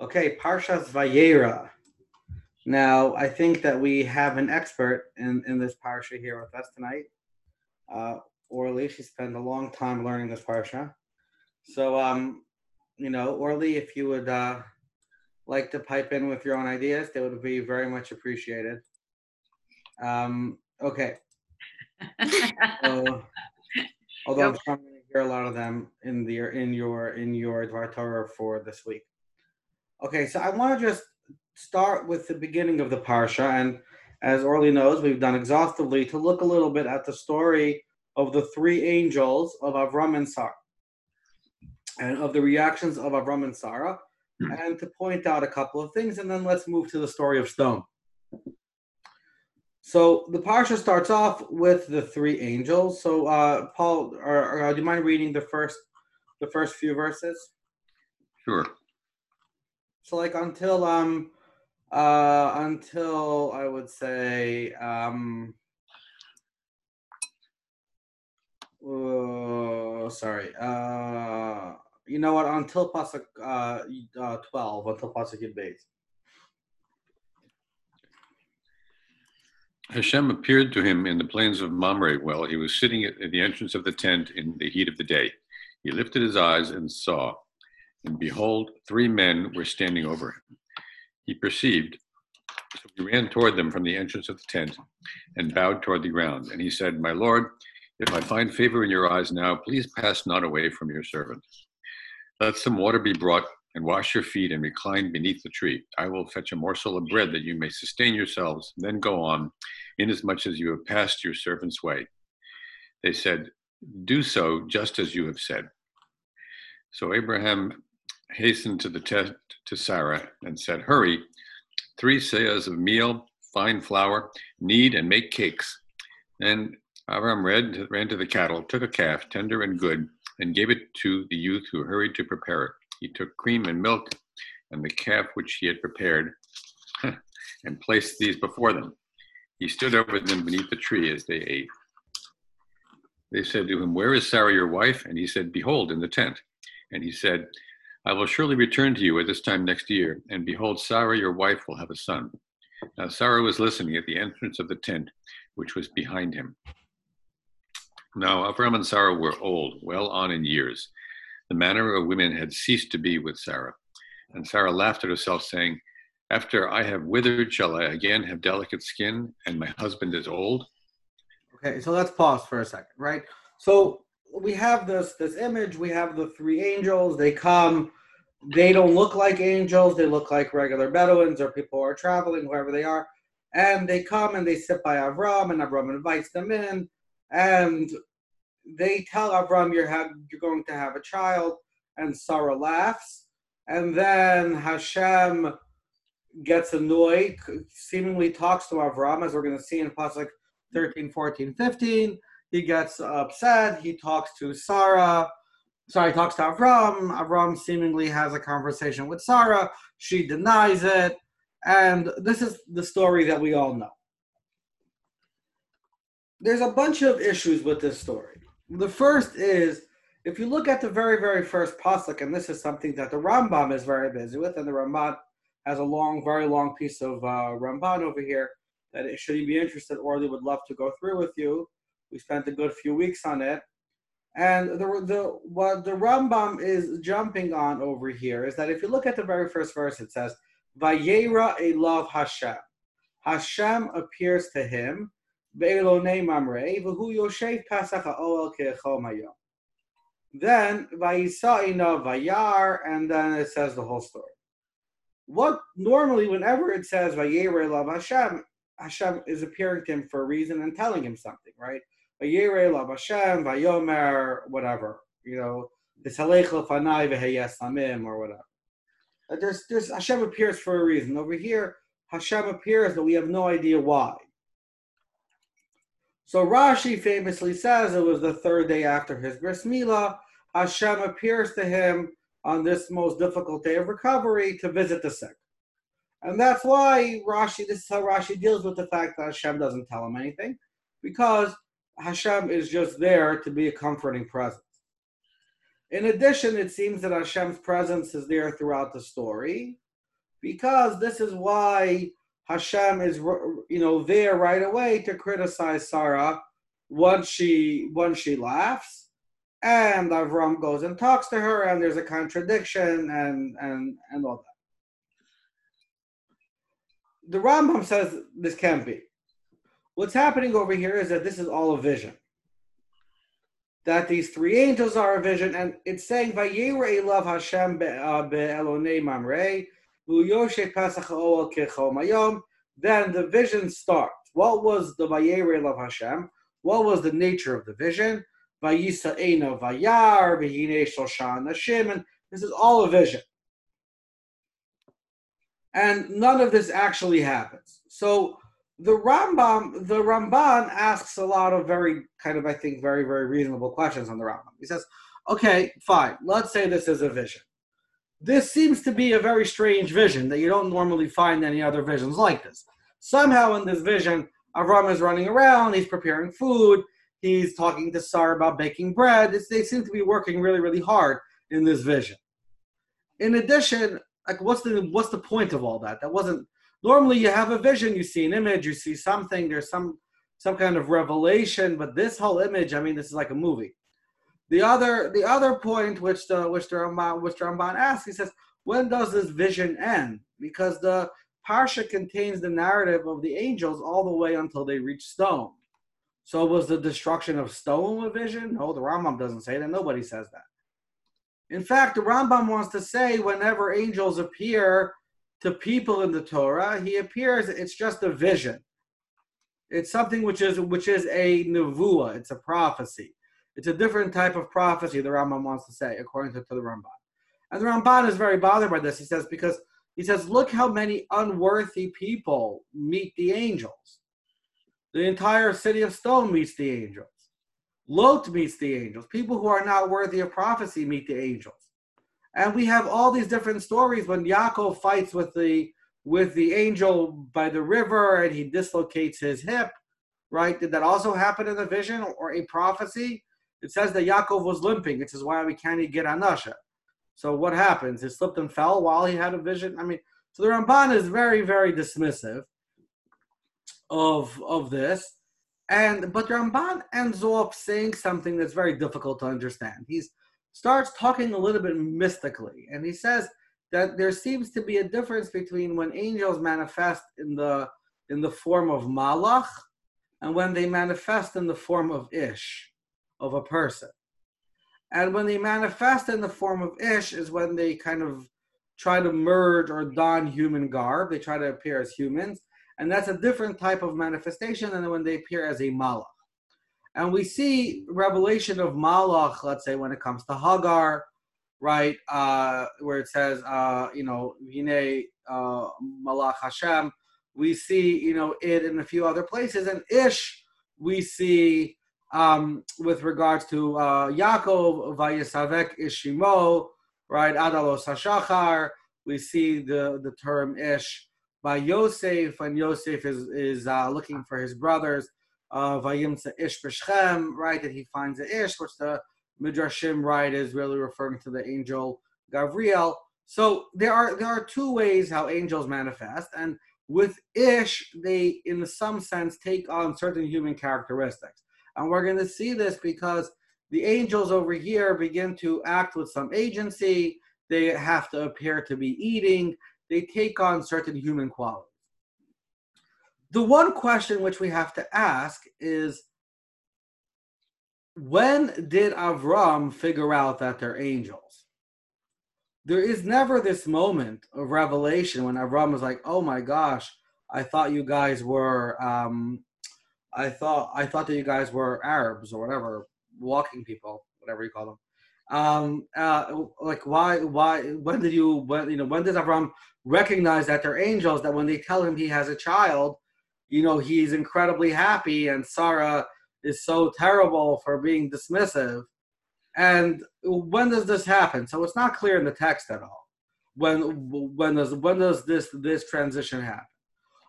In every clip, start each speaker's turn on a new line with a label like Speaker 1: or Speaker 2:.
Speaker 1: Okay, Parshas Vayera. Now, I think that we have an expert in, in this parsha here with us tonight. Uh, Orly, she spent a long time learning this parsha. So, um, you know, Orly, if you would uh, like to pipe in with your own ideas, they would be very much appreciated. Um, okay. So, although I'm sure I'm going to hear a lot of them in the in your in your Dvar Torah for this week. Okay, so I want to just start with the beginning of the parsha, and as Orly knows, we've done exhaustively to look a little bit at the story of the three angels of Avram and Sarah, and of the reactions of Avram and Sarah, hmm. and to point out a couple of things, and then let's move to the story of Sedom. So the parsha starts off with the three angels. So uh, Paul, or, or, do you mind reading the first, the first few verses?
Speaker 2: Sure.
Speaker 1: So like until um, uh, until I would say um, uh, sorry, uh, you know what? Until pasuk uh, uh twelve, until pasuk Yud
Speaker 2: Hashem appeared to him in the plains of Mamre while he was sitting at the entrance of the tent in the heat of the day. He lifted his eyes and saw, and behold, three men were standing over him. He perceived, so he ran toward them from the entrance of the tent and bowed toward the ground. And he said, My Lord, if I find favor in your eyes now, please pass not away from your servant. Let some water be brought and wash your feet and recline beneath the tree. I will fetch a morsel of bread that you may sustain yourselves, then go on, inasmuch as you have passed your servant's way. They said, Do so just as you have said. So Abraham hastened to the tent to Sarah and said, Hurry, three seahs of meal, fine flour, knead and make cakes. Then Abraham ran, ran to the cattle, took a calf, tender and good, and gave it to the youth who hurried to prepare it. He took cream and milk and the calf which he had prepared and placed these before them. He stood over them beneath the tree as they ate. They said to him, Where is Sarah your wife? And he said, Behold, in the tent. And he said, I will surely return to you at this time next year, and behold, Sarah your wife will have a son. Now Sarah was listening at the entrance of the tent, which was behind him. Now Abram and Sarah were old, well on in years the manner of women had ceased to be with Sarah. And Sarah laughed at herself, saying, After I have withered, shall I again have delicate skin, and my husband is old?
Speaker 1: Okay, so let's pause for a second, right? So we have this this image, we have the three angels, they come, they don't look like angels, they look like regular Bedouins or people who are traveling, whoever they are. And they come and they sit by Avram, and Avram invites them in. And they tell Avram you're have, you're going to have a child, and Sarah laughs, and then Hashem gets annoyed, seemingly talks to Avram, as we're going to see in Pasuk 13, 14, 15. He gets upset. He talks to Sarah. Sorry, talks to Avram. Avram seemingly has a conversation with Sarah. She denies it. And this is the story that we all know. There's a bunch of issues with this story. The first is if you look at the very, very first pasuk, and this is something that the Rambam is very busy with, and the Ramban has a long, very long piece of uh, Ramban over here that it, should you be interested, Orly would love to go through with you. We spent a good few weeks on it. And the, the what the Rambam is jumping on over here is that if you look at the very first verse, it says, Vayera Elav Hashem. Hashem appears to him then Vayisa'ina Vayar, and then it says the whole story. What normally, whenever it says Vayere Lav Hashem, Hashem is appearing to him for a reason and telling him something, right? Vayere Lav Hashem, Vayomer, whatever, you know, V'salech Fanai V'heyes Samim, or whatever. Uh, there's, there's Hashem appears for a reason. Over here, Hashem appears, but we have no idea why. So Rashi famously says it was the third day after his bris milah. Hashem appears to him on this most difficult day of recovery to visit the sick. And that's why Rashi, this is how Rashi deals with the fact that Hashem doesn't tell him anything, because Hashem is just there to be a comforting presence. In addition, it seems that Hashem's presence is there throughout the story, because this is why Hashem is you know there right away to criticize Sarah once she once she laughs, and Avram goes and talks to her, and there's a contradiction and and and all that. The Rambam says this can't be. What's happening over here is that this is all a vision. That these three angels are a vision, and it's saying Vayera Elav Hashem be'elonei uh, mamrei then the vision starts. What was the Vayera of Hashem? What was the nature of the vision? Vayar, this is all a vision. And none of this actually happens. So the Rambam, the Ramban asks a lot of very kind of, I think, very, very reasonable questions on the Rambam. He says, okay, fine, let's say this is a vision this seems to be a very strange vision that you don't normally find any other visions like this. Somehow in this vision, Avram is running around, he's preparing food, he's talking to Sarah about baking bread. It's, they seem to be working really, really hard in this vision. In addition, like what's the what's the point of all that? That wasn't normally you have a vision, you see an image, you see something, there's some some kind of revelation, but this whole image, I mean, this is like a movie. The other the other point which the which the Ramban which the Ramban asks, he says, when does this vision end? Because the parsha contains the narrative of the angels all the way until they reach Sedom. So was the destruction of Sedom a vision? No, the Rambam doesn't say that. Nobody says that. In fact, the Rambam wants to say whenever angels appear to people in the Torah, he appears. It's just a vision. It's something which is which is a nevuah. It's a prophecy. It's a different type of prophecy, the Rambam wants to say, according to, to the Ramban. And the Ramban is very bothered by this. He says, because he says, look how many unworthy people meet the angels. The entire city of Sedom meets the angels. Lot meets the angels. People who are not worthy of prophecy meet the angels. And we have all these different stories when Yaakov fights with the with the angel by the river and he dislocates his hip, right? Did that also happen in the vision or a prophecy? It says that Yaakov was limping. It says, why we can't get Anasha? So what happens? He slipped and fell while he had a vision. I mean, so the Ramban is very, very dismissive of of this. And but Ramban ends up saying something that's very difficult to understand. He starts talking a little bit mystically, and he says that there seems to be a difference between when angels manifest in the in the form of malach and when they manifest in the form of ish of a person. And when they manifest in the form of ish is when they kind of try to merge or don human garb. They try to appear as humans. And that's a different type of manifestation than when they appear as a malach. And we see revelation of malach, let's say, when it comes to Hagar, right, uh, where it says, uh, you know, Yine uh, malach Hashem. We see, you know, it in a few other places. And ish, we see um, with regards to uh, Yaakov, Vayisavek Ishimo, right? Adalos Hashachar. We see the, the term Ish by Yosef, and Yosef is, is uh, looking for his brothers. Uh, Vayimsa Ish B'Shchem, right? That he finds the Ish, which the Midrashim, right, is really referring to the angel Gabriel. So there are there are two ways how angels manifest, and with Ish, they in some sense take on certain human characteristics. And we're going to see this because the angels over here begin to act with some agency. They have to appear to be eating. They take on certain human qualities. The one question which we have to ask is when did Avram figure out that they're angels? There is never this moment of revelation when Avram was like, oh my gosh, I thought you guys were um, I thought I thought that you guys were Arabs or whatever, walking people, whatever you call them. Um, uh, like why why when did you when you know when does Avram recognize that they're angels? That when they tell him he has a child, you know he's incredibly happy, and Sarah is so terrible for being dismissive. And when does this happen? So it's not clear in the text at all. When when does when does this this transition happen?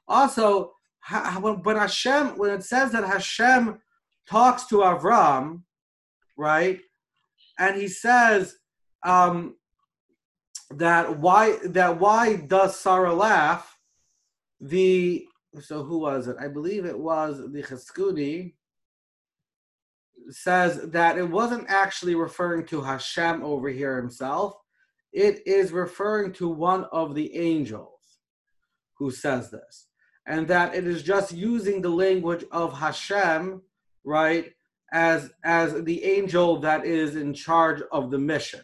Speaker 1: Also, when Hashem, when it says that Hashem talks to Avram, right, and he says, um, that why that why does Sarah laugh? The so who was it? I believe it was the Chizkuni says that it wasn't actually referring to Hashem over here himself. It is referring to one of the angels who says this. And that it is just using the language of Hashem, right, as as the angel that is in charge of the mission,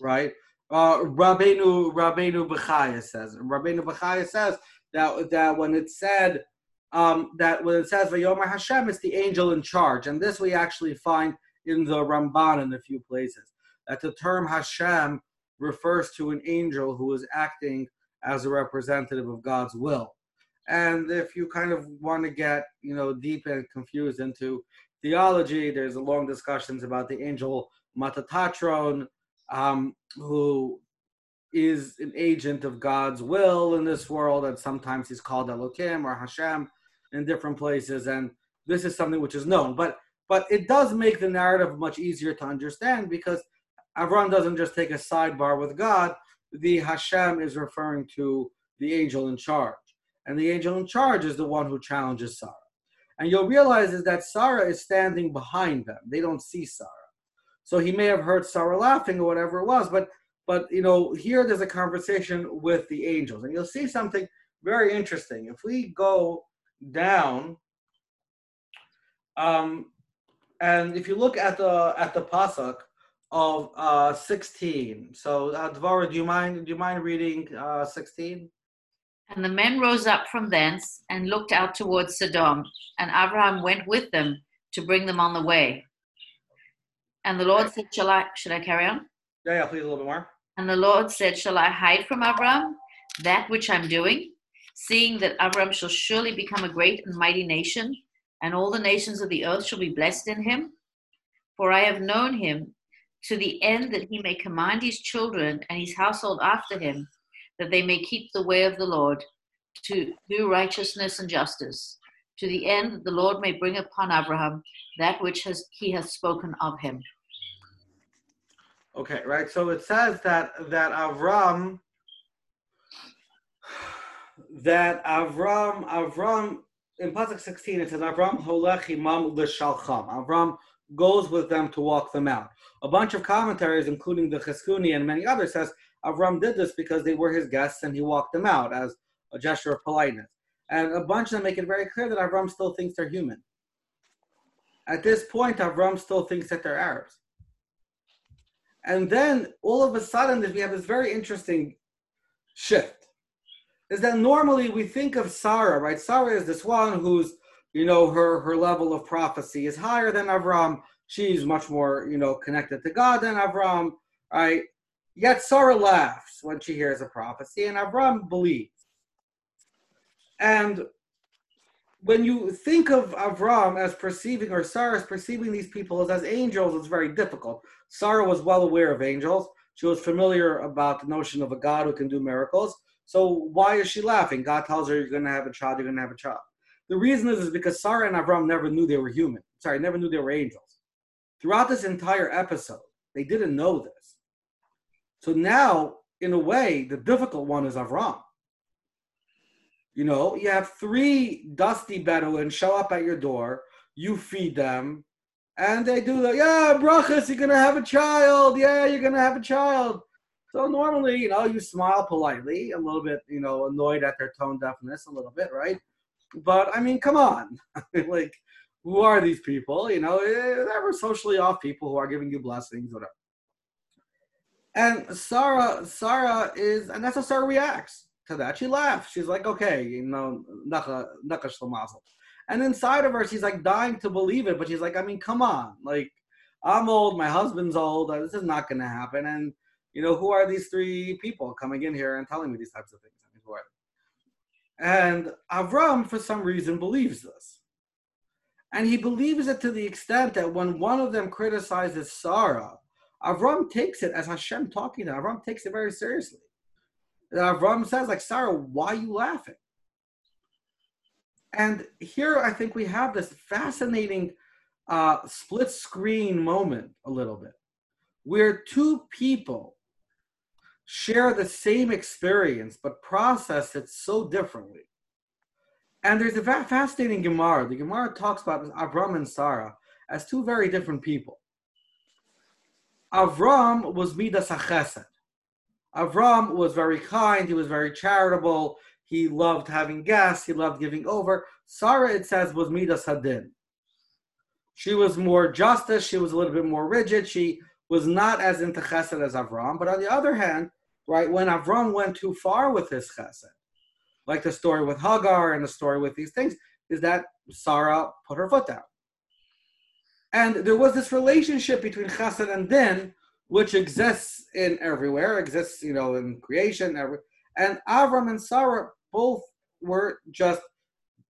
Speaker 1: right? Uh, Rabbeinu Rabbeinu Bechaya says. Rabbeinu Bechaya says that that when it said um, that when it says Vayomer Hashem, it's the angel in charge, and this we actually find in the Ramban in a few places. That the term Hashem refers to an angel who is acting as a representative of God's will. And if you kind of want to get you know deep and confused into theology, there's a long discussions about the angel Metatron, um, who is an agent of God's will in this world, and sometimes he's called Elohim or Hashem in different places, and this is something which is known. But but it does make the narrative much easier to understand because Avram doesn't just take a sidebar with God. The Hashem is referring to the angel in charge, and the angel in charge is the one who challenges Sarah. And you'll realize is that Sarah is standing behind them; they don't see Sarah. So he may have heard Sarah laughing or whatever it was, but but you know here there's a conversation with the angels, and you'll see something very interesting. If we go down. Um, and if you look at the at the pasuk of uh, 16, so uh, Dvara, do you mind do you mind reading uh, 16?
Speaker 3: And the men rose up from thence and looked out towards Sodom, and Abraham went with them to bring them on the way. And the Lord said, Shall I should I carry on?
Speaker 1: Yeah, yeah, please a little bit more.
Speaker 3: And the Lord said, Shall I hide from Abraham that which I'm doing? seeing that Abraham shall surely become a great and mighty nation, and all the nations of the earth shall be blessed in him? For I have known him to the end that he may command his children and his household after him, that they may keep the way of the Lord, to do righteousness and justice, to the end that the Lord may bring upon Abraham that which has, he has spoken of him.
Speaker 1: Okay, right. So it says that that Avram that Avram, Avram, in Pasuk 16, it says, Avram holech imam l'shalcham. Avram goes with them to walk them out. A bunch of commentaries, including the Chizkuni and many others, says Avram did this because they were his guests and he walked them out as a gesture of politeness. And a bunch of them make it very clear that Avram still thinks they're human. At this point, Avram still thinks that they're Arabs. And then all of a sudden, we have this very interesting shift is that normally we think of Sarah, right? Sarah is this one who's, you know, her her level of prophecy is higher than Avram. She's much more, you know, connected to God than Avram, right? Yet Sarah laughs when she hears a prophecy, and Avram believes. And when you think of Avram as perceiving, or Sarah as perceiving these people as, as angels, it's very difficult. Sarah was well aware of angels. She was familiar about the notion of a God who can do miracles. So why is she laughing? God tells her you're going to have a child, you're going to have a child. The reason is, is because Sarah and Avram never knew they were human. Sorry, never knew they were angels. Throughout this entire episode, they didn't know this. So now, in a way, the difficult one is Avram. You know, you have three dusty Bedouins show up at your door, you feed them, and they do the, yeah, brachas, you're going to have a child. Yeah, you're going to have a child. So normally, you know, you smile politely, a little bit, you know, annoyed at their tone deafness, a little bit, right? But I mean, come on, like, who are these people? You know, eh, they're socially off people who are giving you blessings, whatever. And Sarah, Sarah is, and that's how Sarah reacts to that. She laughs. She's like, okay, you know, and inside of her, she's like dying to believe it, but she's like, I mean, come on, like, I'm old, my husband's old, this is not going to happen, and you know, who are these three people coming in here and telling me these types of things? I mean, who are they? And Avram, for some reason, believes this. And he believes it to the extent that when one of them criticizes Sarah, Avram takes it as Hashem talking to him. Avram takes it very seriously. And Avram says, like, Sarah, why are you laughing? And here I think we have this fascinating uh, split screen moment a little bit where two people share the same experience but process it so differently. And there's a fascinating Gemara. The Gemara talks about Avram and Sarah as two very different people. Avram was Midas HaChesed. Avram was very kind, he was very charitable, he loved having guests, he loved giving over. Sarah, it says, was Midas Hadin. She was more justice, she was a little bit more rigid, she was not as into chesed as Avram. But on the other hand, right, when Avram went too far with his chesed, like the story with Hagar and the story with these things, is that Sarah put her foot down. And there was this relationship between chesed and din, which exists in everywhere, exists, you know, in creation. Every, and Avram and Sarah both were just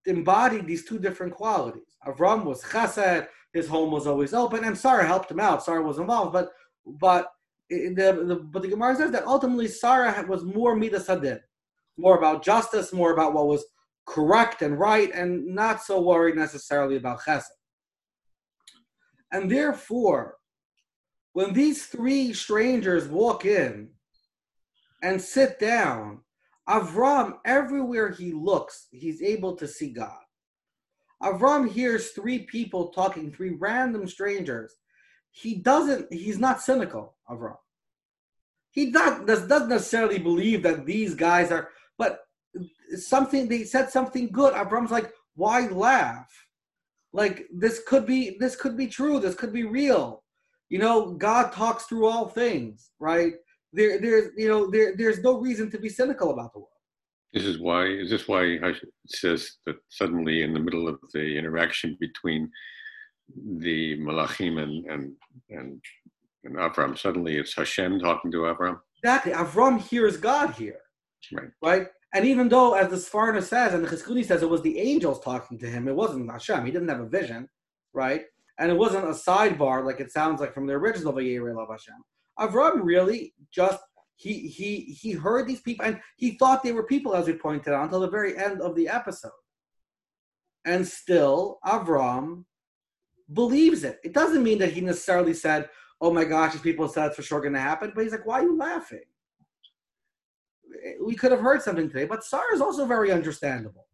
Speaker 1: embodied these two different qualities. Avram was chesed, his home was always open, and Sarah helped him out. Sarah was involved, but but eh, the, the but the Gemara says that ultimately Sarah was more midas hadin, more about justice, more about what was correct and right, and not so worried necessarily about chesed. And therefore, when these three strangers walk in and sit down, Avram, everywhere he looks, he's able to see God. Avram hears three people talking, three random strangers. He doesn't, he's not cynical, Avram. He not, does, doesn't necessarily believe that these guys are, but something, they said something good. Avram's like, why laugh? Like this could be, this could be true. This could be real. You know, God talks through all things, right? There, there's, you know, there, there's no reason to be cynical about the world.
Speaker 2: This is why. Is this why it says that suddenly, in the middle of the interaction between the Malachim and and and, and Avram, suddenly it's Hashem talking to Avram?
Speaker 1: Exactly. Avram hears God here.
Speaker 2: Right.
Speaker 1: Right. And even though, as the Sforno says, and the Chizkuni says, it was the angels talking to him, it wasn't Hashem. He didn't have a vision, right? And it wasn't a sidebar like it sounds like from the original Vayera Elav Hashem. Avram really just he he he heard these people and he thought they were people as we pointed out until the very end of the episode and still avram believes it it doesn't mean that he necessarily said oh my gosh these people said it's for sure going to happen but he's like why are you laughing we could have heard something today but sarah is also very understandable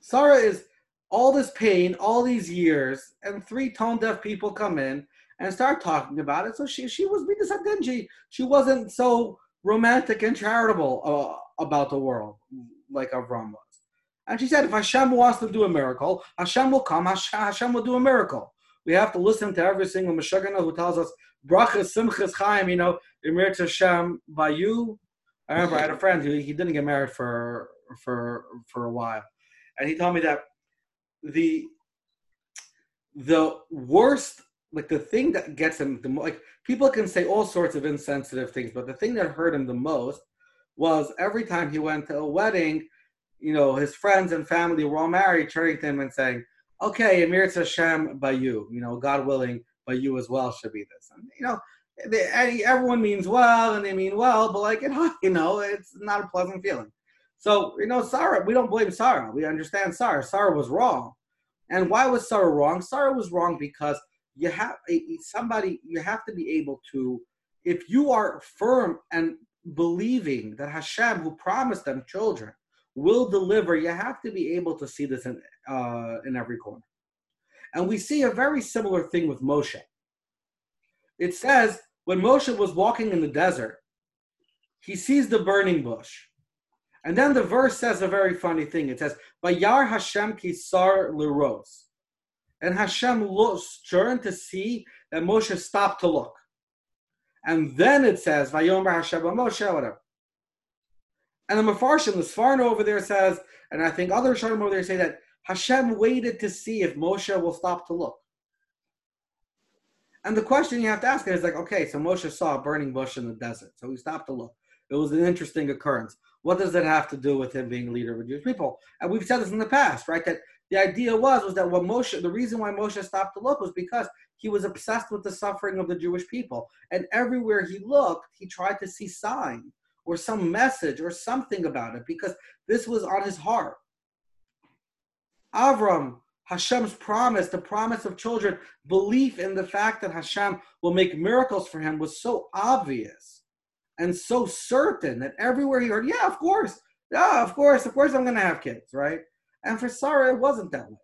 Speaker 1: sarah is all this pain all these years and three tone deaf people come in and start talking about it. So she she was being She she wasn't so romantic and charitable uh, about the world like Avram was. And she said, if Hashem wants to do a miracle, Hashem will come. Hashem will do a miracle. We have to listen to every single Meshagana who tells us brachas, simchas, chaim. You know, Emir Hashem by you. I remember I had a friend who he didn't get married for for for a while, and he told me that the the worst like the thing that gets him the like people can say all sorts of insensitive things, but the thing that hurt him the most was every time he went to a wedding, you know, his friends and family were all married, turning to him and saying, "Okay, Emir Hashem by you, you know, God willing, by you as well should be this." And you know, they, everyone means well and they mean well, but like you know, it's not a pleasant feeling. So you know, Sarah, we don't blame Sarah. We understand Sarah. Sarah was wrong, and why was Sarah wrong? Sarah was wrong because you have somebody you have to be able to if you are firm and believing that Hashem, who promised them children, will deliver, you have to be able to see this in uh, in every corner. And we see a very similar thing with Moshe. It says when Moshe was walking in the desert, he sees the burning bush. And then the verse says a very funny thing. It says, Vayar Hashem kisar liros. And Hashem looks, turned to see that Moshe stopped to look. And then it says, Vayomer Hashem Moshe, whatever. And the Mefarshim, the Sforno over there says, and I think other Sharm over there say that Hashem waited to see if Moshe will stop to look. And the question you have to ask is like, okay, so Moshe saw a burning bush in the desert, so he stopped to look. It was an interesting occurrence. What does that have to do with him being leader of the Jewish people? And we've said this in the past, right? That the idea was was that what Moshe, the reason why Moshe stopped to look was because he was obsessed with the suffering of the Jewish people, and everywhere he looked, he tried to see sign or some message or something about it because this was on his heart. Avram, Hashem's promise, the promise of children, belief in the fact that Hashem will make miracles for him was so obvious and so certain that everywhere he heard, yeah, of course, yeah, of course, of course, I'm going to have kids, right? And for Sarah, it wasn't that way.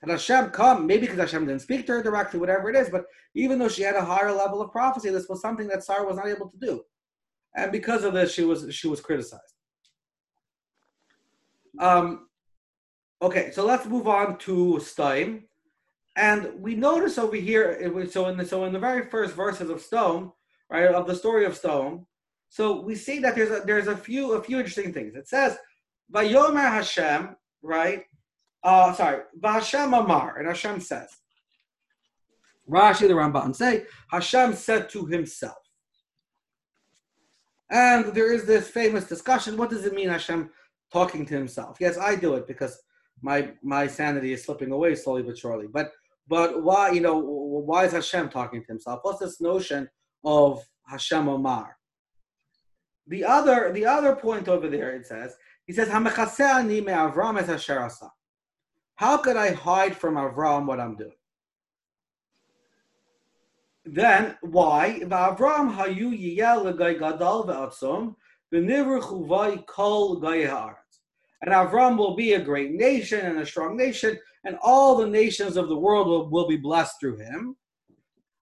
Speaker 1: Had Hashem come, maybe because Hashem didn't speak to her directly, whatever it is, but even though she had a higher level of prophecy, this was something that Sarah was not able to do, and because of this, she was she was criticized. Um, okay, so let's move on to Sedom, and we notice over here. Was, so in the so in the very first verses of Sedom, right, of the story of Sedom, so we see that there's a, there's a few a few interesting things. It says, "Vayomer Hashem," right? Uh, sorry, Hashem Amar, and Hashem says. Rashi the Ramban say Hashem said to himself. And there is this famous discussion. What does it mean, Hashem talking to himself? Yes, I do it because my my sanity is slipping away slowly but surely. But but why you know why is Hashem talking to himself? What's this notion of Hashem Omar? The other the other point over there it says he says Hamechaseh me Avram es how could I hide from Avram what I'm doing? Then why? Avram hayu yiyel gadal ve'atzom chuvay kol And Avram will be a great nation and a strong nation, and all the nations of the world will, will be blessed through him.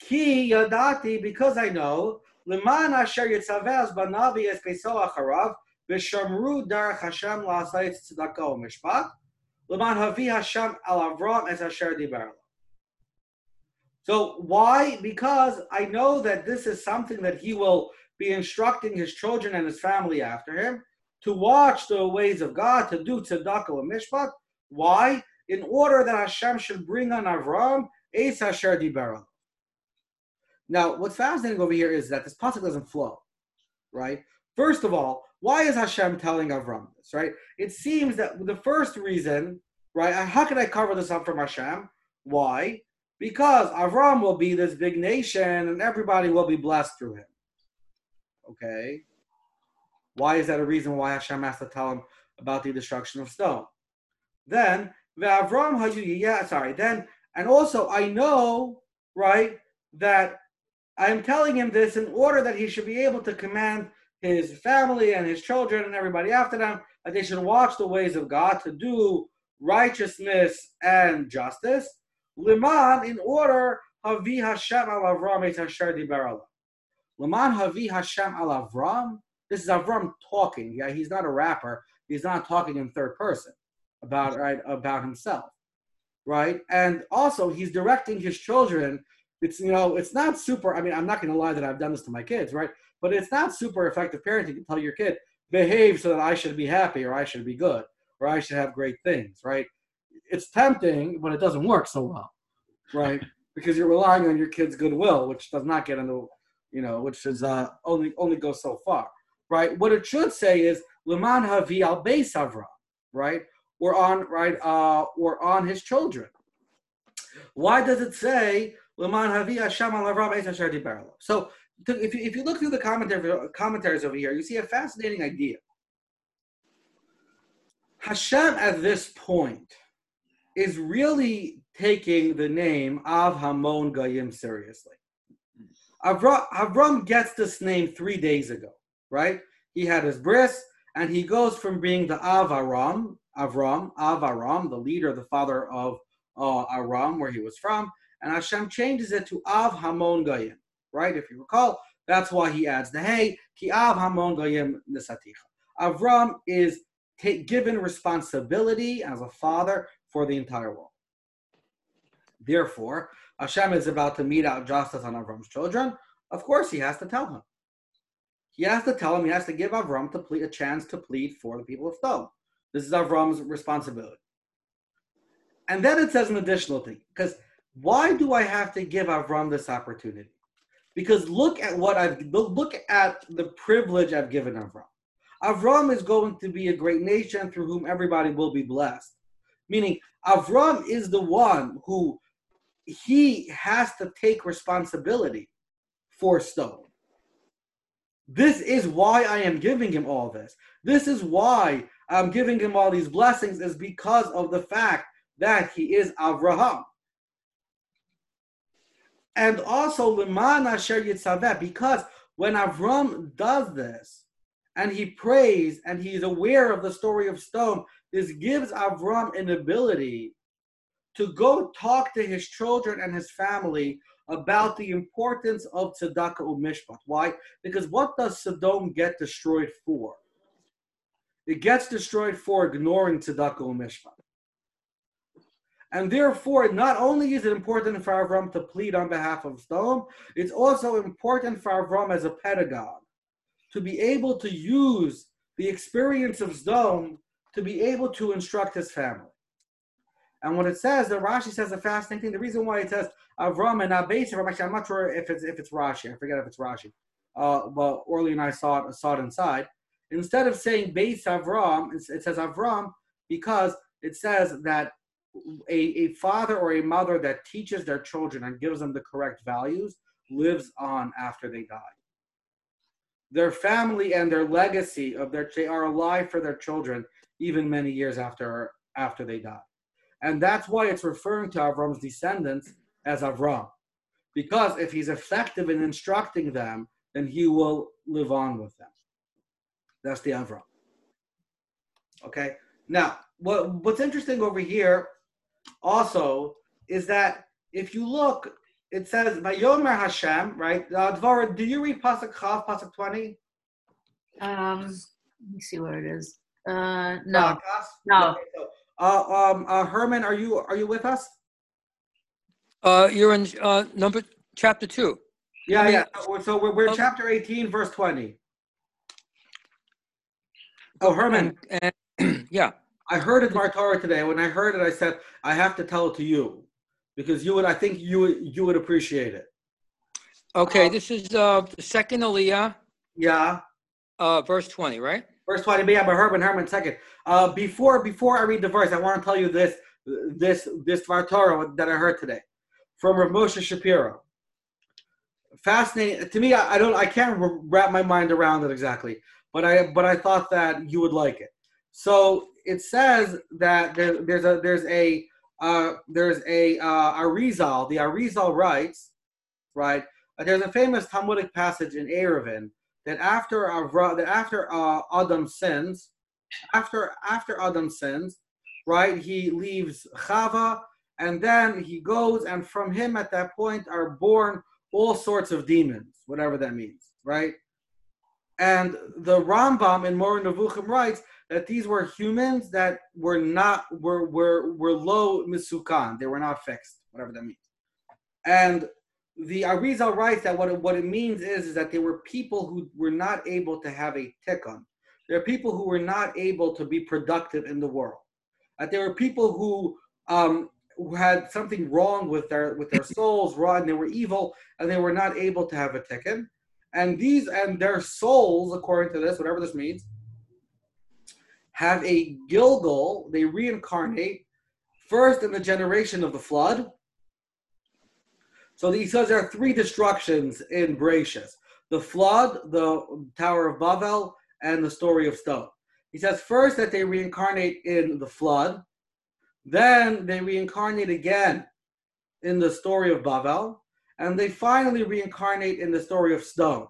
Speaker 1: Ki yadati, because I know, leman asher yitzavez banavi es peso acharav, v'shamru darach Hashem la'asayit tzedakah mishpat, Havi Hashem al Avram as Asher. So why? Because I know that this is something that he will be instructing his children and his family after him to watch the ways of God, to do tzedakah and mishpat. Why? In order that Hashem should bring on Avram Eis Asher Dibar. Now, what's fascinating over here is that this pasuk doesn't flow, right? First of all, why is Hashem telling Avram this, right? It seems that the first reason, right, uh, how can I cover this up from Hashem? Why? Because Avram will be this big nation and everybody will be blessed through him. Okay? Why is that a reason why Hashem has to tell him about the destruction of Sedom? Then, Avram yeah, sorry, then, and also I know, right, that I'm telling him this in order that he should be able to command his family and his children and everybody after them that they should watch the ways of God to do righteousness and justice. Liman, in order, Havi Hashem al Avram et dibar Liman Havi Hashem al Avram. This is Avram talking. Yeah, he's not a rapper. He's not talking in third person about right about himself, right? And also, he's directing his children. It's you know, it's not super. I mean, I'm not going to lie that I've done this to my kids, right? But it's not super effective parenting to tell your kid, behave so that I should be happy or I should be good or I should have great things, right? It's tempting, but it doesn't work so well, right? because you're relying on your kid's goodwill, which does not get into, you know, which is uh, only only goes so far, right? What it should say is leman havi al Savra, right? Or on right, uh, or on his children. Why does it say leman havi Hashem al Avram So if you, if you look through the commentary, commentaries over here, you see a fascinating idea. Hashem at this point is really taking the name of Hamon Goyim seriously. Avram, Avram gets this name three days ago, right? He had his bris, and he goes from being the Avaram, Avram, Avaram, the leader, the father of uh, Aram, where he was from, and Hashem changes it to Av Hamon Goyim right? If you recall, that's why he adds the hey, ki av hamon goyim nisaticha. Avram is t- given responsibility as a father for the entire world. Therefore, Hashem is about to mete out justice on Avram's children. Of course, he has to tell him. He has to tell him, he has to give Avram to plead, a chance to plead for the people of Sedom. This is Avram's responsibility. And then it says an additional thing, because why do I have to give Avram this opportunity? Because look at what I've look at the privilege I've given Avram. Avram is going to be a great nation through whom everybody will be blessed. Meaning, Avram is the one who he has to take responsibility for Sedom. This is why I am giving him all this. This is why I'm giving him all these blessings, is because of the fact that he is Avraham and also because when Avram does this, and he prays and he's aware of the story of Sedom, this gives Avram an ability to go talk to his children and his family about the importance of tzedakah umishpat. Why? Because what does Sodom get destroyed for? It gets destroyed for ignoring tzedakah umishpat. And therefore, not only is it important for Avram to plead on behalf of Sodom, it's also important for Avram as a pedagogue to be able to use the experience of Sodom to be able to instruct his family. And what it says, the Rashi says a fascinating thing. The reason why it says Avram and Avram, actually, I'm not sure if it's if it's Rashi. I forget if it's Rashi. Uh, but Orly and I saw it saw it inside. Instead of saying Beis Avram, it says Avram because it says that a, a father or a mother that teaches their children and gives them the correct values lives on after they die their family and their legacy of their they are alive for their children even many years after after they die. And that's why it's referring to Avram's descendants as Avram. Because if he's effective in instructing them, then he will live on with them. That's the Avram. Okay. Now, what, what's interesting over here also is that if you look it says Vayomer Hashem, right? Uh, Dvara, do you read Pasuk Chav, Pasuk 20?
Speaker 3: Um, let me see where it is. Uh, no,
Speaker 1: no. Uh, um, uh, Herman, are you are you with us?
Speaker 4: Uh, you're in uh, number chapter two.
Speaker 1: Yeah, yeah. So, so we're, we're chapter 18, verse 20. Oh, Herman.
Speaker 4: And, and, yeah.
Speaker 1: I heard it Torah today. When I heard it, I said, I have to tell it to you because you would, I think you would, you would appreciate it.
Speaker 4: Okay, um, this is uh, the second Aliyah.
Speaker 1: Yeah.
Speaker 4: Uh, verse 20, right?
Speaker 1: Verse 20, but yeah, but Herman, Herman, second. Uh, before before I read the verse, I want to tell you this this this Torah that I heard today from Rav Moshe Shapiro. Fascinating to me. I, I don't, I can't wrap my mind around it exactly, but I but I thought that you would like it. So it says that there, there's a there's a uh, there's a uh, Arizal. The Arizal writes, right? There's a famous Talmudic passage in Eruvin that after Avra, that after uh, Adam sins, after after Adam sins, right? He leaves Chava, and then he goes, and from him at that point are born all sorts of demons, whatever that means, right? And the Rambam in Moreh Nevuchim writes that these were humans that were not were were were low misukan. They were not fixed, whatever that means. And the Arizal writes that what it, what it means is, is that there were people who were not able to have a tikkun. There are people who were not able to be productive in the world. That there were people who um, who had something wrong with their with their souls, wrong, and they were evil, and they were not able to have a tikkun. And these and their souls, according to this, whatever this means, have a gilgul, they reincarnate first in the generation of the flood. So he says there are three destructions in Bereshis the flood, the Tower of Babel, and the story of Sedom. He says first that they reincarnate in the flood, then they reincarnate again in the story of Babel, and they finally reincarnate in the story of Sedom.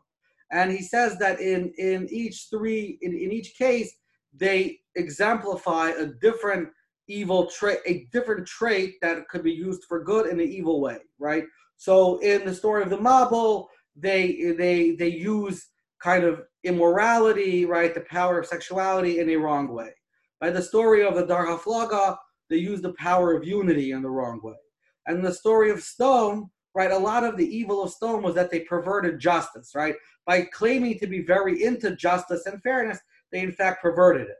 Speaker 1: And he says that in, in each three, in, in each case, they exemplify a different evil trait, a different trait that could be used for good in an evil way, right? So in the story of the Mabul, they they they use kind of immorality, right, the power of sexuality in a wrong way. By the story of the Dor Haflaga, they use the power of unity in the wrong way. And the story of Sedom, right, a lot of the evil of Sedom was that they perverted justice, right? By claiming to be very into justice and fairness, they in fact perverted it.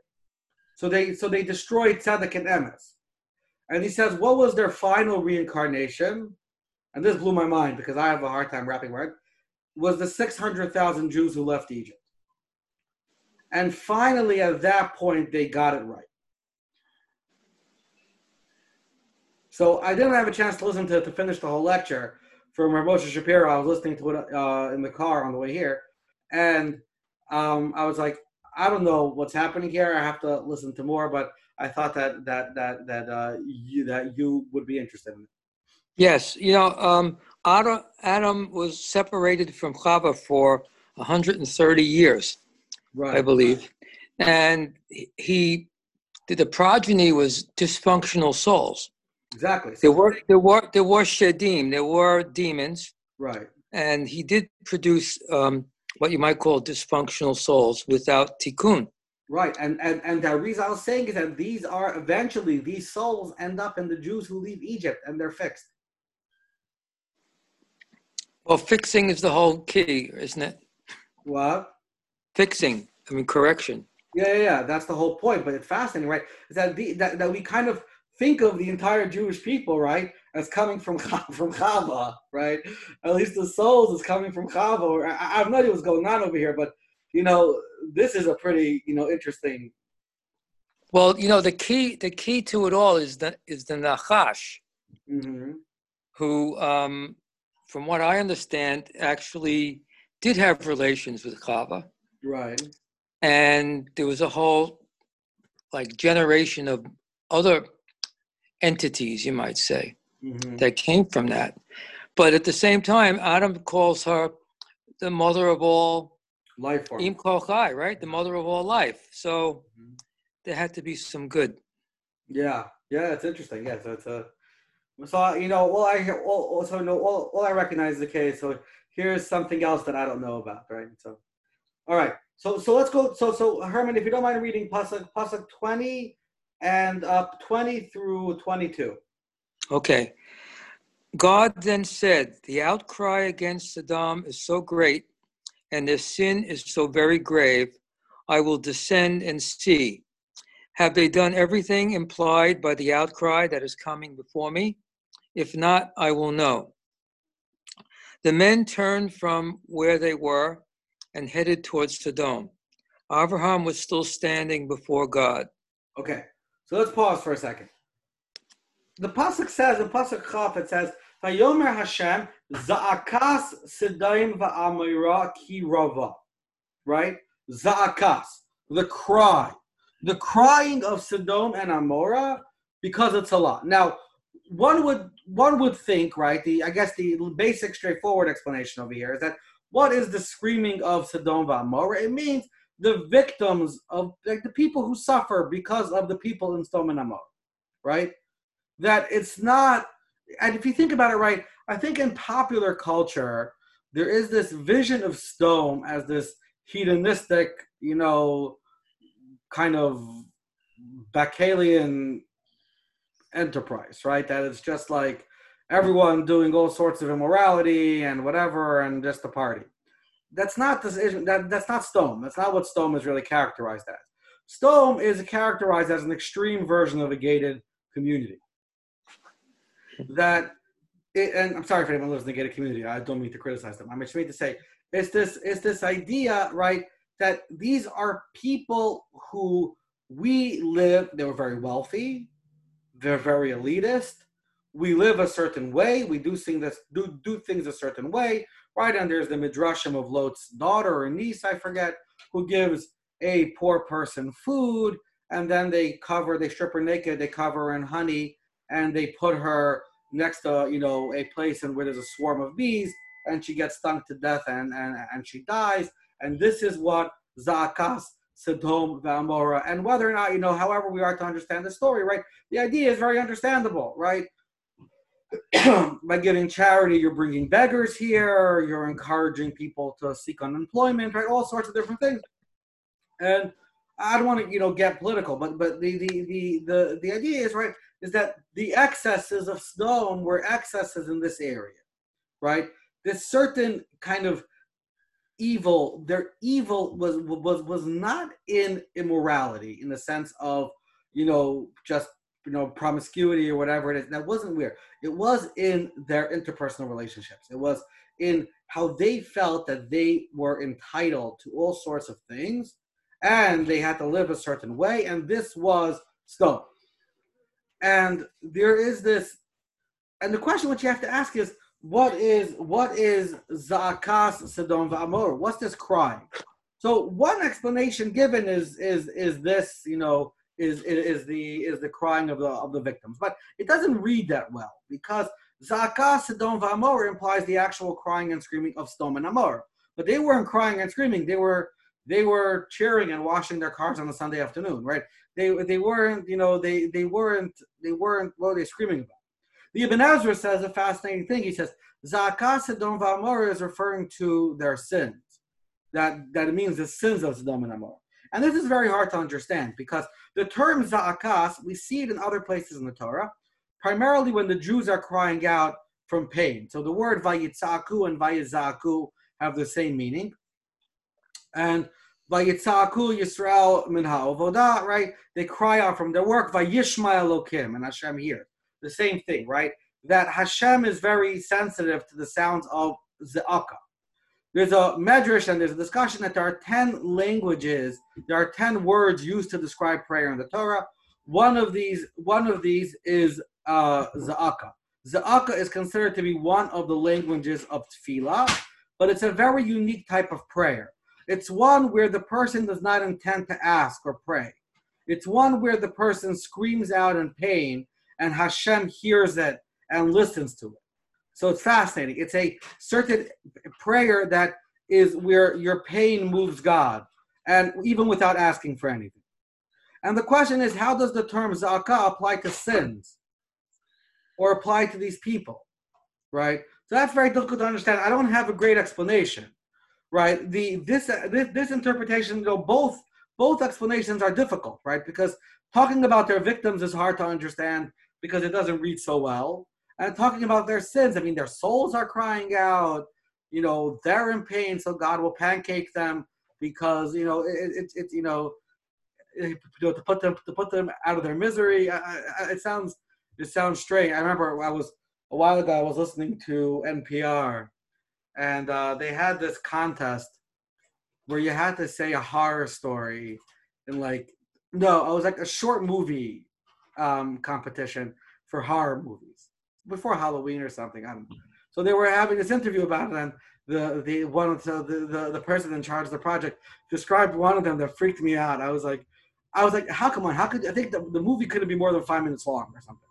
Speaker 1: So they so they destroyed Tzedek and Emes. And he says, what was their final reincarnation? And this blew my mind because I have a hard time wrapping around. Was the 600,000 Jews who left Egypt. And finally, at that point, they got it right. So I didn't have a chance to listen to to finish the whole lecture from Moshe Shapiro. I was listening to it uh, in the car on the way here, and um, I was like, I don't know what's happening here. I have to listen to more, but I thought that that that that uh, you that you would be interested in.
Speaker 4: Yes, you know, um, Adam, Adam was separated from Chava for 130 years,
Speaker 1: Right.
Speaker 4: I believe. And he, the progeny was dysfunctional souls.
Speaker 1: Exactly.
Speaker 4: There were, there were, there were shedim, there were demons,
Speaker 1: Right.
Speaker 4: and he did produce um, what you might call dysfunctional souls without tikkun.
Speaker 1: Right. And and and the reason I was saying is that these are eventually these souls end up in the Jews who leave Egypt and they're fixed.
Speaker 4: Well, fixing is the whole key, isn't it?
Speaker 1: What?
Speaker 4: Fixing, I mean, correction.
Speaker 1: Yeah, yeah, yeah. That's the whole point. But it's fascinating, right? Is that the that, that we kind of think of the entire Jewish people, right, as coming from from Chava, right? At least the souls is coming from Chava. I, I have no idea what's going on over here, but you know, this is a pretty you know interesting.
Speaker 4: Well, you know, the key, the key to it all is the is the Nachash,
Speaker 1: hmm
Speaker 4: who, um, from what I understand, actually did have relations with Chava,
Speaker 1: Right.
Speaker 4: and there was a whole like generation of other entities, you might say,
Speaker 1: hmm
Speaker 4: that came from that. But at the same time, Adam calls her the mother of all
Speaker 1: Life form.
Speaker 4: Im Kol Chai, right? The mother of all life. So
Speaker 1: Mhm.
Speaker 4: there had to be some good.
Speaker 1: Yeah, yeah, it's interesting. Yeah, so it's a so you know, all I all, all- so no, all, all I recognize is the case. So here's something else that I don't know about, right? So, all right, so so let's go. So so Herman, if you don't mind reading pasuk pasuk twenty and up twenty through twenty two.
Speaker 4: Okay. God then said, The outcry against Sodom is so great, and their sin is so very grave, I will descend and see. Have they done everything implied by the outcry that is coming before me? If not, I will know. The men turned from where they were and headed towards Sodom. Abraham was still standing before God.
Speaker 1: Okay, so let's pause for a second. The pasuk says in pasuk chaf it says, "Vayomer Hashem zaakas Sedom va'amira ki rava," right? Zaakas, the cry, the crying of Sodom and Amora because it's a lot. Now, one would one would think, right? The I guess the basic, straightforward explanation over here is that what is the screaming of Sodom va'amorah? It means the victims of like the people who suffer because of the people in Sodom and Amor, right? That it's not, and if you think about it, right, I think in popular culture there is this vision of Sedom as this hedonistic, you know, kind of Bacchalian enterprise, right? That it's just like everyone doing all sorts of immorality and whatever, and just a party that's not this that that's not Sedom. That's not what Sedom is really characterized as. Sedom is characterized as an extreme version of a gated community. That it, and I'm sorry if anyone lives in a gated community. I don't mean to criticize them. I'm just mean to say it's this it's this idea, right, that these are people who we live. They were very wealthy. They're very elitist. We live a certain way. We do things this do do things a certain way right? And there's the midrashim of Lot's daughter or niece, I forget, who gives a poor person food, and then they cover, they strip her naked, they cover her in honey, and they put her next to, you know, a place and where there's a swarm of bees, and she gets stung to death and and, and she dies. And this is what Zakas Sodom Vamora. And whether or not, you know, however we are to understand the story, right? The idea is very understandable, right? by giving charity, you're bringing beggars here, you're encouraging people to seek unemployment, right? All sorts of different things. And I don't want to, you know, get political, but but the the the the, the idea is right is that the excesses of Sodom were excesses in this area, right? This certain kind of evil, their evil was was was not in immorality in the sense of, you know, just you know promiscuity or whatever it is. That wasn't weird. It was in their interpersonal relationships. It was in how they felt that they were entitled to all sorts of things and they had to live a certain way and this was Sedom and there is this and the question which you have to ask is what is what is zakas sodom va'amor what's this crying so one explanation given is is is this you know is is the is the crying of the of the victims. But it doesn't read that well because Zaka Sedom Va'amor implies the actual crying and screaming of Sodom and Amor. but they weren't crying and screaming. They were they were cheering and washing their cars on a Sunday afternoon, right? They they weren't, you know, they they weren't they weren't what are they screaming about? The Ibn Ezra says a fascinating thing. He says Zakat Sodom V'Amor is referring to their sins. That that means the sins of Sodom and Amor. And this is very hard to understand because the term Za'akas, we see it in other places in the Torah, primarily when the Jews are crying out from pain. So the word Vayitzaku and Vayizaku have the same meaning. And Right? They cry out from their work, Elokim, and Hashem here. The same thing, right? That Hashem is very sensitive to the sounds of Za'aka. There's a medrash and there's a discussion that there are 10 languages, there are 10 words used to describe prayer in the Torah. One of these, one of these is uh, Za'aka. Za'aka is considered to be one of the languages of tefillah, but it's a very unique type of prayer. It's one where the person does not intend to ask or pray. It's one where the person screams out in pain and Hashem hears it and listens to it. So it's fascinating. It's a certain prayer that is where your pain moves God, and even without asking for anything. And the question is, how does the term zakah apply to sins or apply to these people? Right? So that's very difficult to understand. I don't have a great explanation right? The this uh, this, this interpretation, know, both both explanations are difficult, right? Because talking about their victims is hard to understand because it doesn't read so well. And talking about their sins, I mean, their souls are crying out. You know, they're in pain, so God will pancake them because you know it's it, it, you know eh, you know, to put them to put them out of their misery. It sounds it sounds strange. I remember I was a while ago. I was listening to NPR, and uh, they had this contest where you had to say a horror story and like no, it was like a short movie um, competition for horror movies before Halloween or something. I don't know. So they were having this interview about it, and the the one of the, the the person in charge of the project described one of them that freaked me out. I was like, I was like, how come on? How could I think the, the movie couldn't be more than five minutes long or something?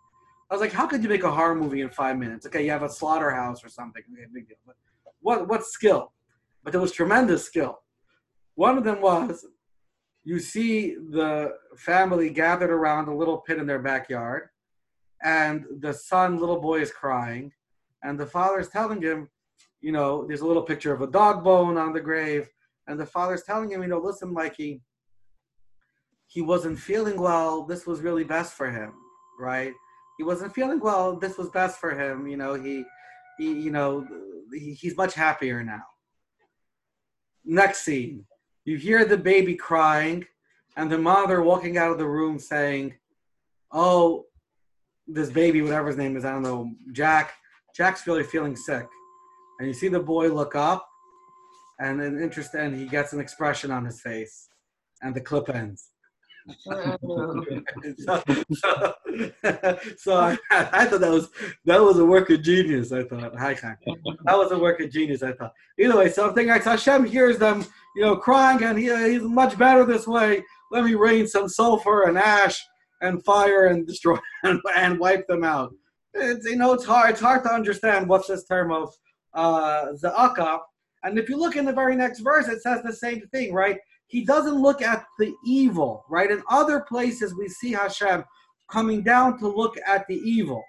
Speaker 1: I was like, how could you make a horror movie in five minutes? Okay, you have a slaughterhouse or something. Okay, big deal. But what what skill? But there was tremendous skill. One of them was you see the family gathered around a little pit in their backyard, and the son, little boy, is crying, and the father is telling him, you know, there's a little picture of a dog bone on the grave, and the father's telling him, you know, listen, Mikey, he wasn't feeling well. This was really best for him, right? He wasn't feeling well. This was best for him. You know, he, he you know, he, he's much happier now. Next scene, you hear the baby crying, and the mother walking out of the room saying, "Oh, this baby, whatever his name is, I don't know, Jack. Jack's really feeling sick." And you see the boy look up, and then interest, and he gets an expression on his face, and the clip ends. Oh, so, so, so I, I, thought that was that was a work of genius. I thought, that was a work of genius. I thought. Either way, something like Hashem hears them, you know, crying, and he, he's much better this way. Let me rain some sulfur and ash and fire and destroy and, and wipe them out. It's you know, it's hard. It's hard to understand what's this term of uh, za'aka. And if you look in the very next verse, it says the same thing, right? he doesn't look at the evil, right? In other places, we see Hashem coming down to look at the evil,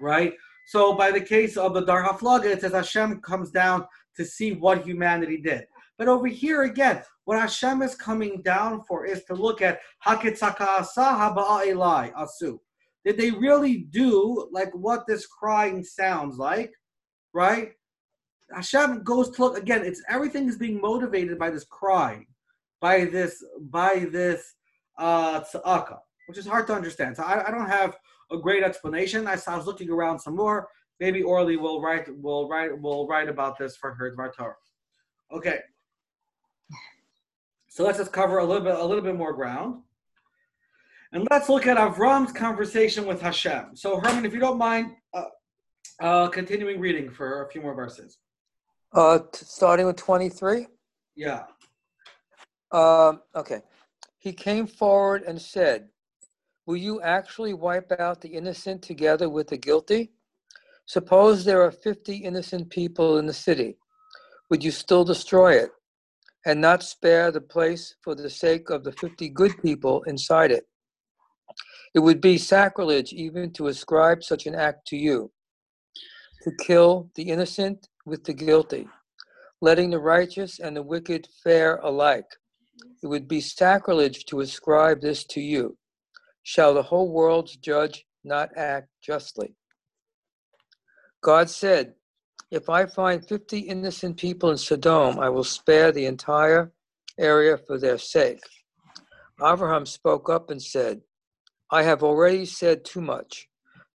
Speaker 1: right? So, by the case of the Dor Haflaga, it says Hashem comes down to see what humanity did. But over here again, what Hashem is coming down for is to look at asu. Did they really do like what this crying sounds like, right? Hashem goes to look again. It's everything is being motivated by this cry, by this by this uh, tzaka, which is hard to understand. So I, I don't have a great explanation. I, I was looking around some more. Maybe Orly will write will write will write about this for her Torah. Okay. So let's just cover a little bit a little bit more ground. And let's look at Avram's conversation with Hashem. So Herman, if you don't mind, uh, uh, continuing reading for a few more verses.
Speaker 4: Uh, t- starting with 23?
Speaker 1: Yeah.
Speaker 4: Um, okay. He came forward and said, Will you actually wipe out the innocent together with the guilty? Suppose there are 50 innocent people in the city. would you still destroy it and not spare the place for the sake of the 50 good people inside it? It would be sacrilege even to ascribe such an act to you, to kill the innocent with the guilty, letting the righteous and the wicked fare alike. It would be sacrilege to ascribe this to you. Shall the whole world's judge not act justly? God said, If I find 50 innocent people in Sodom, I will spare the entire area for their sake. Abraham spoke up and said, I have already said too much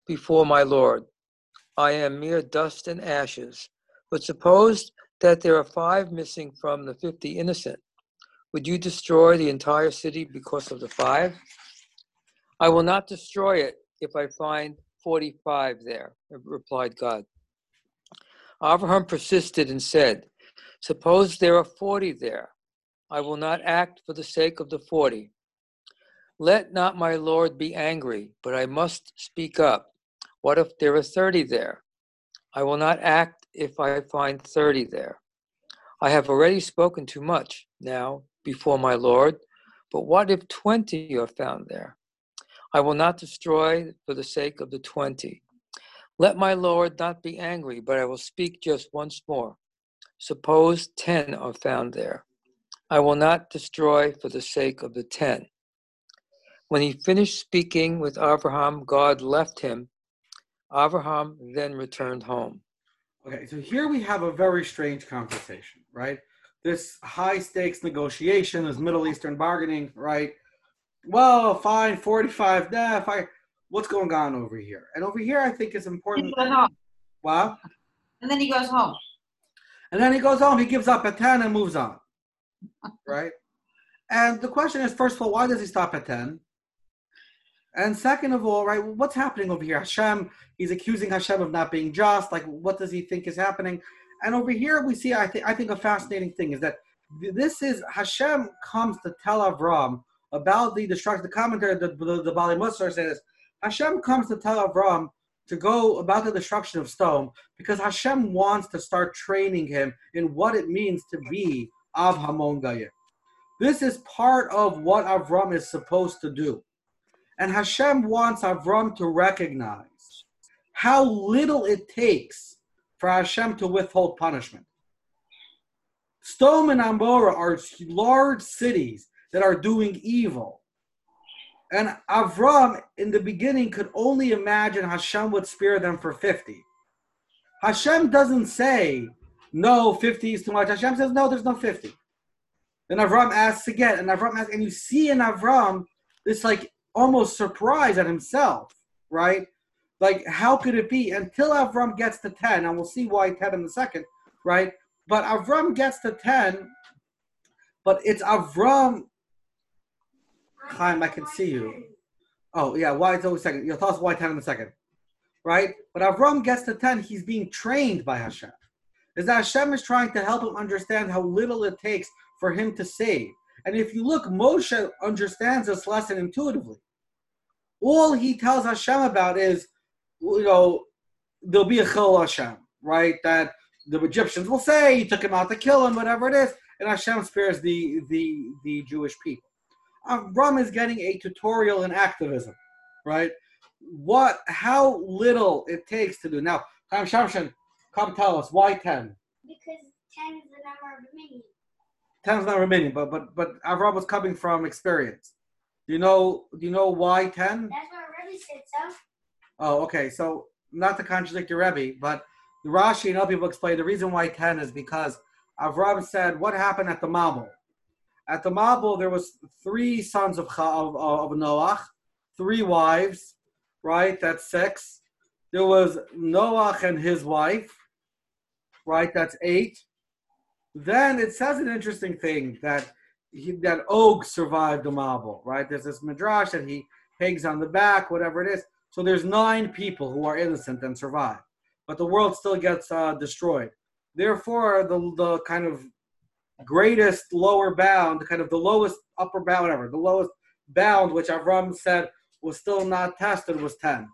Speaker 4: before my Lord. I am mere dust and ashes. But suppose that there are five missing from the 50 innocent. Would you destroy the entire city because of the five? I will not destroy it if I find 45 there, replied God. Abraham persisted and said, Suppose there are 40 there. I will not act for the sake of the 40. Let not my Lord be angry, but I must speak up. What if there are 30 there? I will not act if I find 30 there. I have already spoken too much now before my Lord, but what if 20 are found there? I will not destroy for the sake of the 20. Let my Lord not be angry, but I will speak just once more. Suppose 10 are found there. I will not destroy for the sake of the 10. When he finished speaking with Abraham, God left him. Abraham then returned home.
Speaker 1: Okay, so here we have a very strange conversation, right? This high stakes negotiation, this Middle Eastern bargaining, right? Well, fine, 45, nah, fine. What's going on over here? And over here, I think it's important. Wow.
Speaker 3: And then he goes home.
Speaker 1: And then he goes home, he gives up at 10 and moves on, right? And the question is, first of all, why does he stop at 10? And second of all, right, what's happening over here? Hashem, he's accusing Hashem of not being just. Like, what does he think is happening? And over here, we see, I think, I think a fascinating thing is that this is Hashem comes to tell Avram about the destruction. The commentary, the the, the Bali Musar says Hashem comes to tell Avram to go about the destruction of Sodom because Hashem wants to start training him in what it means to be Av Hamon Goyim. This is part of what Avram is supposed to do. And Hashem wants Avram to recognize how little it takes for Hashem to withhold punishment. Sodom and Amorah are large cities that are doing evil. And Avram, in the beginning, could only imagine Hashem would spare them for 50. Hashem doesn't say, no, 50 is too much. Hashem says, no, there's no 50. Then Avram asks again, and Avram asks, and you see in Avram this like almost surprised at himself, right? Like, how could it be until Avram gets to 10, and we'll see why 10 in a second, right? But Avram gets to 10, but it's Avram. Chaim, I can see you. Oh, yeah, why it's always second. Tell us why 10 in a second, right? But Avram gets to 10, he's being trained by Hashem. Is that Hashem is trying to help him understand how little it takes for him to save. And if you look, Moshe understands this lesson intuitively. All he tells Hashem about is, you know, there'll be a chil Hashem, right? That the Egyptians will say he took him out to kill him, whatever it is, and Hashem spares the the the Jewish people. Avram is getting a tutorial in activism, right? What, how little it takes to do. Now, Chaim Shamshin, come tell us why ten.
Speaker 5: Because 10 is the number of minyans.
Speaker 1: Ten's not remaining, but but but Avram was coming from experience. Do you know? Do you know why ten?
Speaker 5: That's what Rebbe said, so.
Speaker 1: Oh, okay. So not to contradict your Rebbe, but the Rashi and other people explain the reason why ten is because Avram said what happened at the Mabul. At the Mabul, there was three sons of of, of Noach, three wives, right? That's six. There was Noach and his wife, right? That's eight. Then it says an interesting thing that he, that Og survived the Mabul, right? There's this midrash that he hangs on the back, whatever it is. So there's nine people who are innocent and survive, but the world still gets uh, destroyed. Therefore, the the kind of greatest lower bound, kind of the lowest upper bound, whatever, the lowest bound, which Avram said was still not tested, was ten.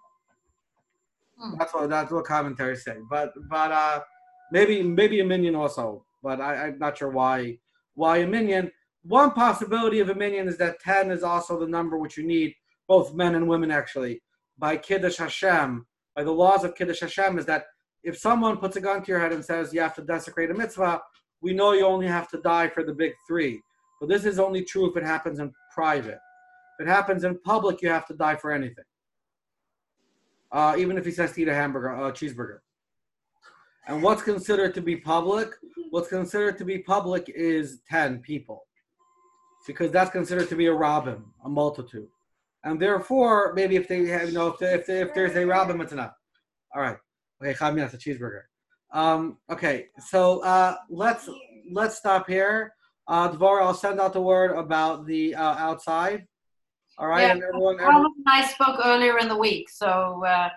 Speaker 3: Hmm.
Speaker 1: That's what that's what commentaries say. But but uh, maybe maybe a minyan also but I, I'm not sure why why a minyan. One possibility of a minyan is that 10 is also the number which you need, both men and women actually, by Kiddush Hashem, by the laws of Kiddush Hashem, is that if someone puts a gun to your head and says you have to desecrate a mitzvah, we know you only have to die for the big three. But this is only true if it happens in private. If it happens in public, you have to die for anything. Uh, even if he says to eat a hamburger, a cheeseburger. And what's considered to be public? What's considered to be public is 10 people. Because that's considered to be a rabim, a multitude. And therefore, maybe if they have, you know, if, they, if, they, if there's a rabim, it's enough. All right. Okay, Chamina, it's a cheeseburger. Um, okay, so uh, let's let's stop here. Uh, Dvor, I'll send out the word about the uh, outside. All right,
Speaker 3: Yeah,
Speaker 1: and everyone, everyone
Speaker 3: and I spoke earlier in the week, so uh,